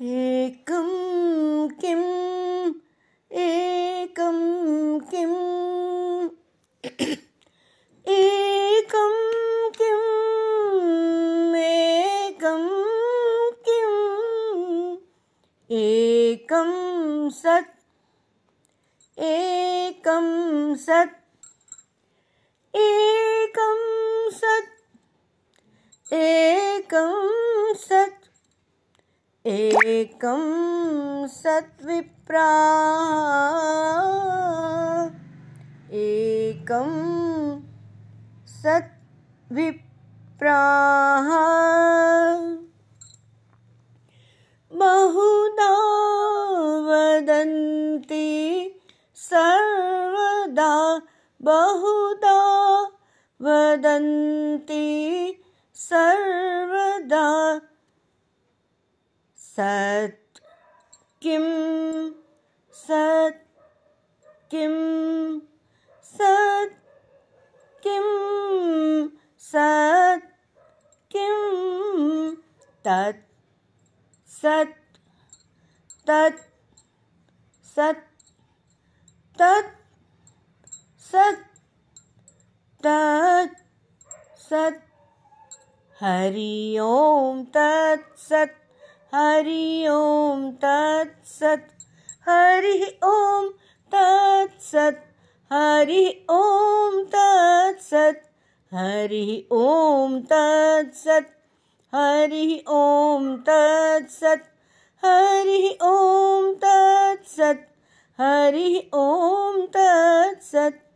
एकं किम् एकं किम् एकं किम् एकं किम् एकं सत् एकं सत् एकं सत् एकं सत् एकं सत्विप्रा एकं सत्विप्राः बहुधा वदन्ति सर्वदा बहुधा वदन्ति सर्वदा। सत् किं सत् किं सत् किं सत् किं तत् सत् तत् सत् तत् सत् तत् सत् हरि ओं तत्सत् हरि ओं तत्सत्, हरि ओं तत्सत्, हरि ओं तत्सत्, हरि ओं तत्सत्, हरि ओं तत्सत्, हरि ओं तत्सत्, हरि ओं तत्सत्।